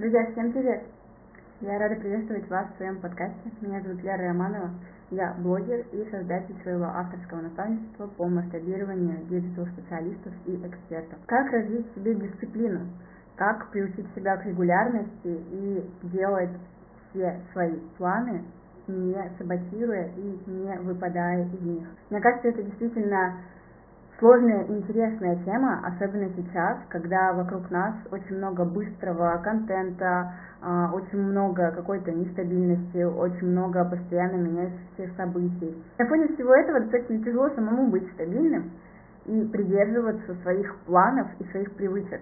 Друзья, всем привет! Я рада приветствовать вас в своем подкасте. Меня зовут Лера Романова. Я блогер и создатель своего авторского наставничества по масштабированию digital-специалистов и экспертов. Как развить в себе дисциплину? Как приучить себя к регулярности и делать все свои планы, не саботируя и не выпадая из них? Мне кажется, это действительно сложная и интересная тема, особенно сейчас, когда вокруг нас очень много быстрого контента, а, очень много какой-то нестабильности, очень много постоянно меняющихся событий. На фоне всего этого достаточно тяжело самому быть стабильным и придерживаться своих планов и своих привычек.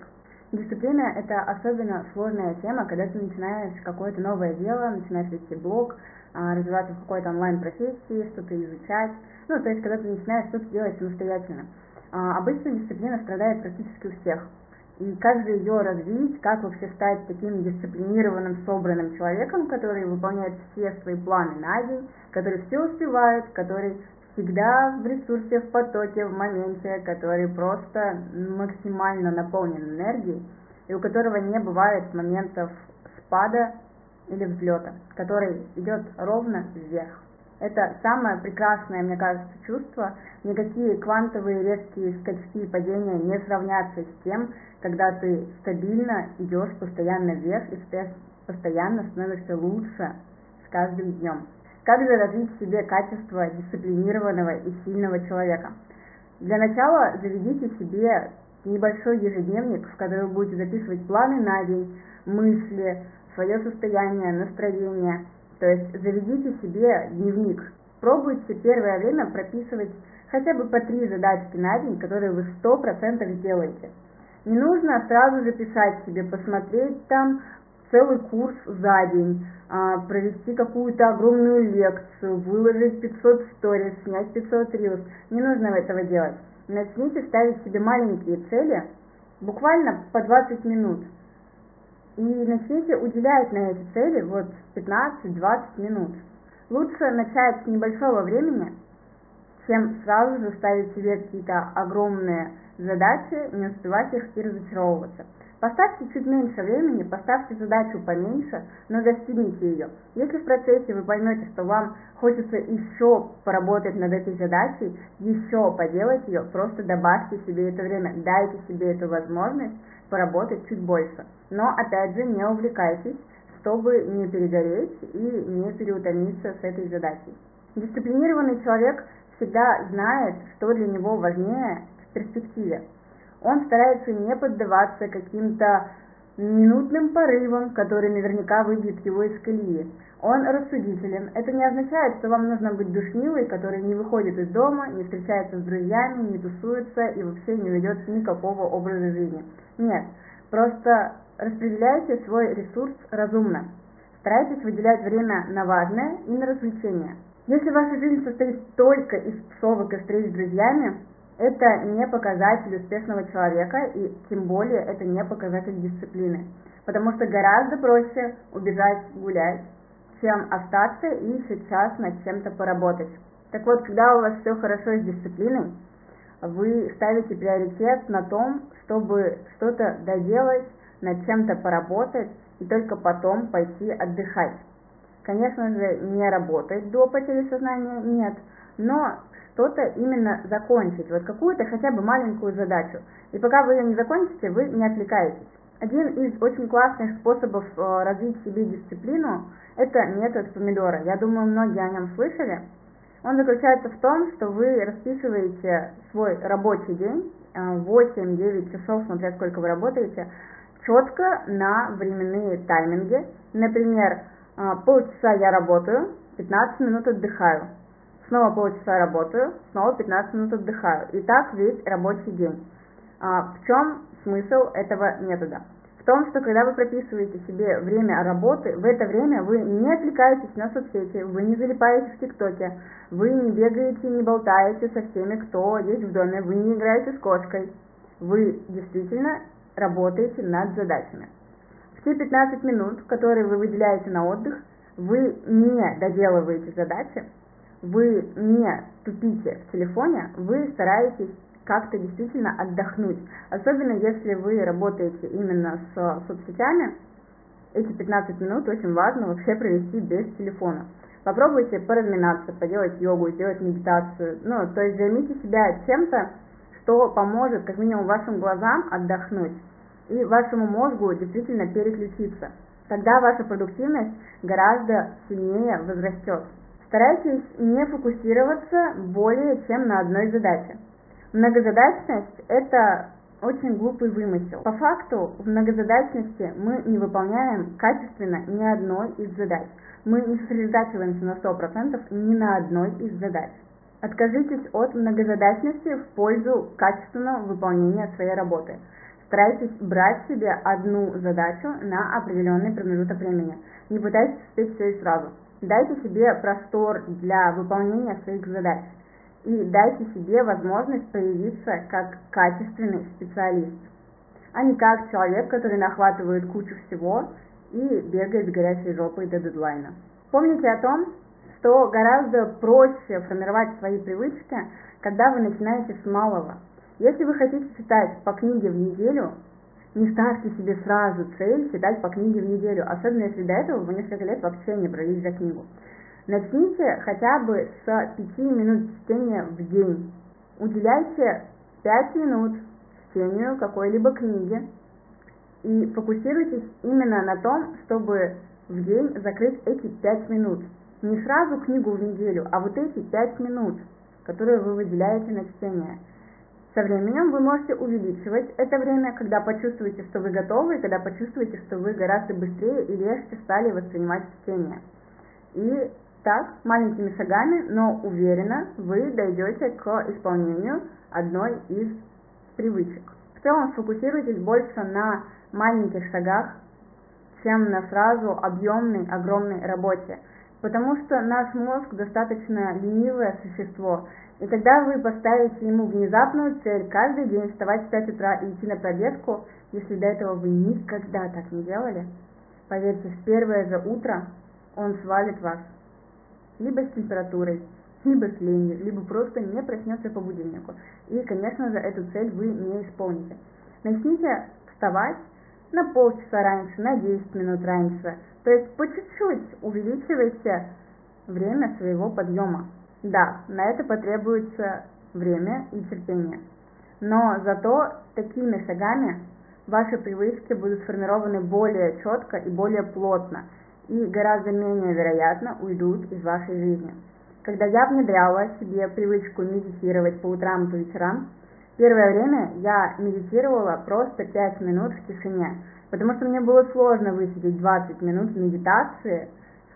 Дисциплина – это особенно сложная тема, когда ты начинаешь какое-то новое дело, начинаешь вести блог, а, развиваться в какой-то онлайн-профессии, что-то изучать, ну, то есть, когда ты начинаешь что-то делать самостоятельно. А, обычно дисциплина страдает практически у всех. И как же ее развить, как вообще стать таким дисциплинированным, собранным человеком, который выполняет все свои планы на день, который все успевает, который всегда в ресурсе, в потоке, в моменте, который просто максимально наполнен энергией, и у которого не бывает моментов спада или взлета, который идет ровно вверх. Это самое прекрасное, мне кажется, чувство. Никакие квантовые резкие скачки и падения не сравнятся с тем, когда ты стабильно идешь постоянно вверх и постоянно становишься лучше с каждым днем. Как же развить в себе качество дисциплинированного и сильного человека? Для начала заведите себе небольшой ежедневник, в который вы будете записывать планы на день, мысли, свое состояние, настроение – то есть заведите себе дневник. Пробуйте первое время прописывать хотя бы по три задачки на день, которые вы сто процентов сделаете. Не нужно сразу же писать себе, посмотреть там целый курс за день, а, провести какую-то огромную лекцию, выложить 500 сториз, снять 500 рилс. Не нужно этого делать. Начните ставить себе маленькие цели, буквально по 20 минут – и начните уделять на эти цели вот 15-20 минут. Лучше начать с небольшого времени, чем сразу же ставить себе какие-то огромные задачи, не успевать их и разочаровываться. Поставьте чуть меньше времени, поставьте задачу поменьше, но достигните ее. Если в процессе вы поймете, что вам хочется еще поработать над этой задачей, еще поделать ее, просто добавьте себе это время, дайте себе эту возможность поработать чуть больше. Но опять же не увлекайтесь, чтобы не перегореть и не переутомиться с этой задачей. Дисциплинированный человек всегда знает, что для него важнее в перспективе. Он старается не поддаваться каким-то минутным порывам, которые наверняка выбьют его из колеи. Он рассудителен. Это не означает, что вам нужно быть душнилой, которая не выходит из дома, не встречается с друзьями, не тусуется и вообще не ведет никакого образа жизни. Нет, просто распределяйте свой ресурс разумно. Старайтесь выделять время на важное и на развлечения. Если ваша жизнь состоит только из тусовок и встреч с друзьями, это не показатель успешного человека, и тем более это не показатель дисциплины. Потому что гораздо проще убежать гулять, чем остаться и сейчас над чем-то поработать. Так вот, когда у вас все хорошо с дисциплиной, вы ставите приоритет на том, чтобы что-то доделать, над чем-то поработать и только потом пойти отдыхать. Конечно же, не работать до потери сознания, нет, но что-то именно закончить, вот какую-то хотя бы маленькую задачу. И пока вы ее не закончите, вы не отвлекаетесь. Один из очень классных способов э, развить себе дисциплину – это метод помидора. Я думаю, многие о нем слышали. Он заключается в том, что вы расписываете свой рабочий день, 8-9 э, часов, смотря сколько вы работаете, четко на временные тайминги. Например, э, полчаса я работаю, 15 минут отдыхаю. Снова полчаса работаю, снова 15 минут отдыхаю. И так весь рабочий день. А, в чем смысл этого метода? В том, что когда вы прописываете себе время работы, в это время вы не отвлекаетесь на соцсети, вы не залипаете в ТикТоке, вы не бегаете, не болтаете со всеми, кто есть в доме, вы не играете с кошкой. Вы действительно работаете над задачами. В те 15 минут, которые вы выделяете на отдых, вы не доделываете задачи, вы не тупите в телефоне, вы стараетесь как-то действительно отдохнуть. Особенно если вы работаете именно с соцсетями, эти 15 минут очень важно вообще провести без телефона. Попробуйте поразминаться, поделать йогу, сделать медитацию. Ну, то есть займите себя чем-то, что поможет как минимум вашим глазам отдохнуть и вашему мозгу действительно переключиться. Тогда ваша продуктивность гораздо сильнее возрастет. Старайтесь не фокусироваться более чем на одной задаче. Многозадачность – это очень глупый вымысел. По факту в многозадачности мы не выполняем качественно ни одной из задач. Мы не сосредотачиваемся на 100% ни на одной из задач. Откажитесь от многозадачности в пользу качественного выполнения своей работы. Старайтесь брать себе одну задачу на определенный промежуток времени. Не пытайтесь успеть все и сразу. Дайте себе простор для выполнения своих задач и дайте себе возможность проявиться как качественный специалист, а не как человек, который нахватывает кучу всего и бегает с горячей жопой до дедлайна. Помните о том, что гораздо проще формировать свои привычки, когда вы начинаете с малого. Если вы хотите читать по книге в неделю, не ставьте себе сразу цель читать по книге в неделю, особенно если до этого вы несколько лет вообще не брались за книгу. Начните хотя бы с 5 минут чтения в день. Уделяйте 5 минут чтению какой-либо книги и фокусируйтесь именно на том, чтобы в день закрыть эти 5 минут. Не сразу книгу в неделю, а вот эти 5 минут, которые вы выделяете на чтение. Со временем вы можете увеличивать это время, когда почувствуете, что вы готовы, и когда почувствуете, что вы гораздо быстрее и легче стали воспринимать чтение. И так, маленькими шагами, но уверенно вы дойдете к исполнению одной из привычек. В целом сфокусируйтесь больше на маленьких шагах, чем на сразу объемной, огромной работе. Потому что наш мозг достаточно ленивое существо, и когда вы поставите ему внезапную цель каждый день вставать в 5 утра и идти на пробежку, если до этого вы никогда так не делали, поверьте, в первое же утро он свалит вас либо с температурой, либо с ленью, либо просто не проснется по будильнику. И, конечно же, эту цель вы не исполните. Начните вставать на полчаса раньше, на 10 минут раньше. То есть по чуть-чуть увеличивайте время своего подъема. Да, на это потребуется время и терпение. Но зато такими шагами ваши привычки будут сформированы более четко и более плотно – и гораздо менее вероятно уйдут из вашей жизни. Когда я внедряла себе привычку медитировать по утрам и по вечерам, первое время я медитировала просто 5 минут в тишине, потому что мне было сложно высидеть 20 минут медитации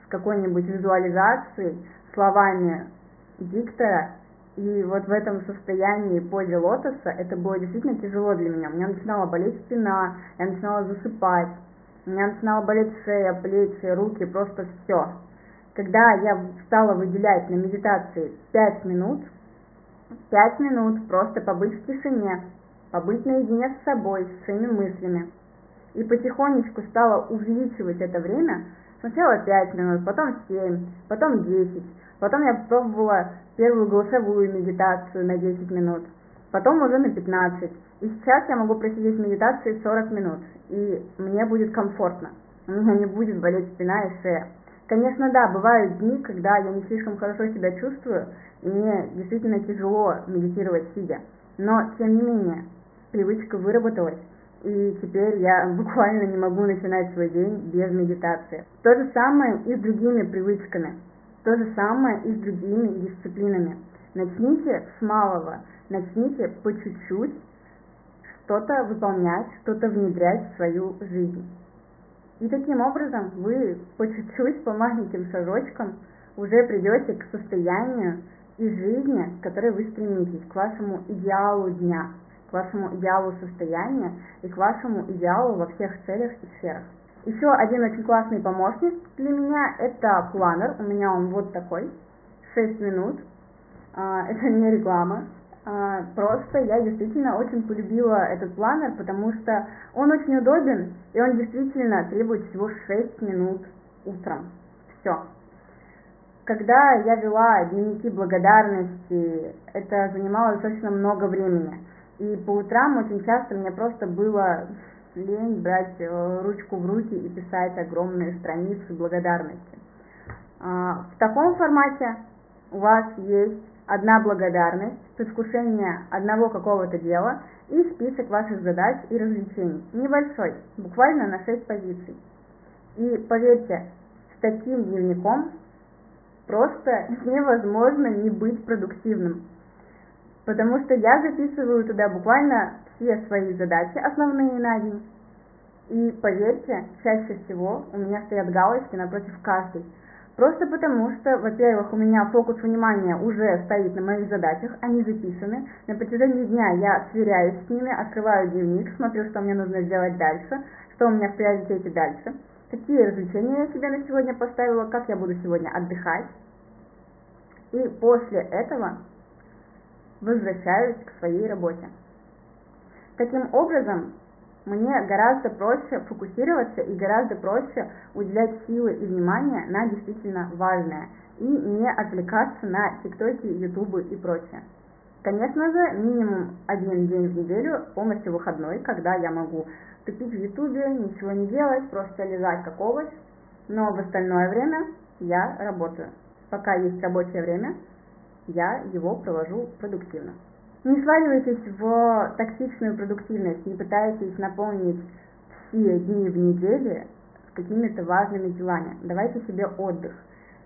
с какой-нибудь визуализацией, словами диктора, и вот в этом состоянии позе лотоса это было действительно тяжело для меня. У меня начинала болеть спина, я начинала засыпать. У меня начинала болеть шея, плечи, руки, просто все. Когда я стала выделять на медитации 5 минут, 5 минут просто побыть в тишине, побыть наедине с собой, с своими мыслями, и потихонечку стала увеличивать это время, сначала 5 минут, потом 7, потом 10, потом я пробовала первую голосовую медитацию на 10 минут, потом уже на 15, и сейчас я могу просидеть в медитации 40 минут, и мне будет комфортно. У меня не будет болеть спина и шея. Конечно, да, бывают дни, когда я не слишком хорошо себя чувствую, и мне действительно тяжело медитировать сидя. Но, тем не менее, привычка выработалась, и теперь я буквально не могу начинать свой день без медитации. То же самое и с другими привычками. То же самое и с другими дисциплинами. Начните с малого, начните по чуть-чуть что-то выполнять, что-то внедрять в свою жизнь. И таким образом вы по чуть-чуть, по маленьким шажочкам уже придете к состоянию из жизни, к которой вы стремитесь, к вашему идеалу дня, к вашему идеалу состояния и к вашему идеалу во всех целях и сферах. Еще один очень классный помощник для меня – это планер. У меня он вот такой, 6 минут. А, это не реклама, просто я действительно очень полюбила этот планер, потому что он очень удобен, и он действительно требует всего 6 минут утром. Все. Когда я вела дневники благодарности, это занимало достаточно много времени. И по утрам очень часто мне просто было лень брать э, ручку в руки и писать огромные страницы благодарности. А, в таком формате у вас есть одна благодарность, предвкушение одного какого-то дела и список ваших задач и развлечений. Небольшой, буквально на 6 позиций. И поверьте, с таким дневником просто невозможно не быть продуктивным. Потому что я записываю туда буквально все свои задачи, основные на день. И поверьте, чаще всего у меня стоят галочки напротив каждой. Просто потому что, во-первых, у меня фокус внимания уже стоит на моих задачах, они записаны. На протяжении дня я сверяюсь с ними, открываю дневник, смотрю, что мне нужно сделать дальше, что у меня в приоритете дальше, какие развлечения я себе на сегодня поставила, как я буду сегодня отдыхать. И после этого возвращаюсь к своей работе. Таким образом, мне гораздо проще фокусироваться и гораздо проще уделять силы и внимание на действительно важное и не отвлекаться на тиктоки, ютубы и прочее. Конечно же, минимум один день в неделю, полностью выходной, когда я могу тупить в ютубе, ничего не делать, просто лежать как овощ, но в остальное время я работаю. Пока есть рабочее время, я его провожу продуктивно. Не сваливайтесь в токсичную продуктивность, не пытайтесь наполнить все дни в неделе какими-то важными делами. Давайте себе отдых.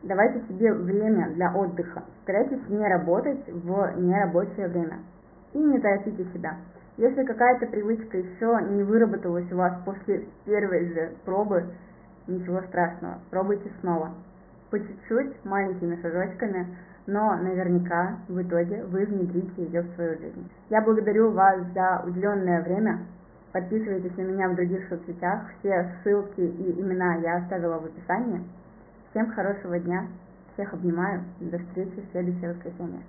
Давайте себе время для отдыха. Старайтесь не работать в нерабочее время. И не торопите себя. Если какая-то привычка еще не выработалась у вас после первой же пробы, ничего страшного. Пробуйте снова. По чуть-чуть, маленькими шажочками, но наверняка в итоге вы внедрите ее в свою жизнь. Я благодарю вас за уделенное время. Подписывайтесь на меня в других соцсетях. Все ссылки и имена я оставила в описании. Всем хорошего дня. Всех обнимаю. До встречи в следующее воскресенье.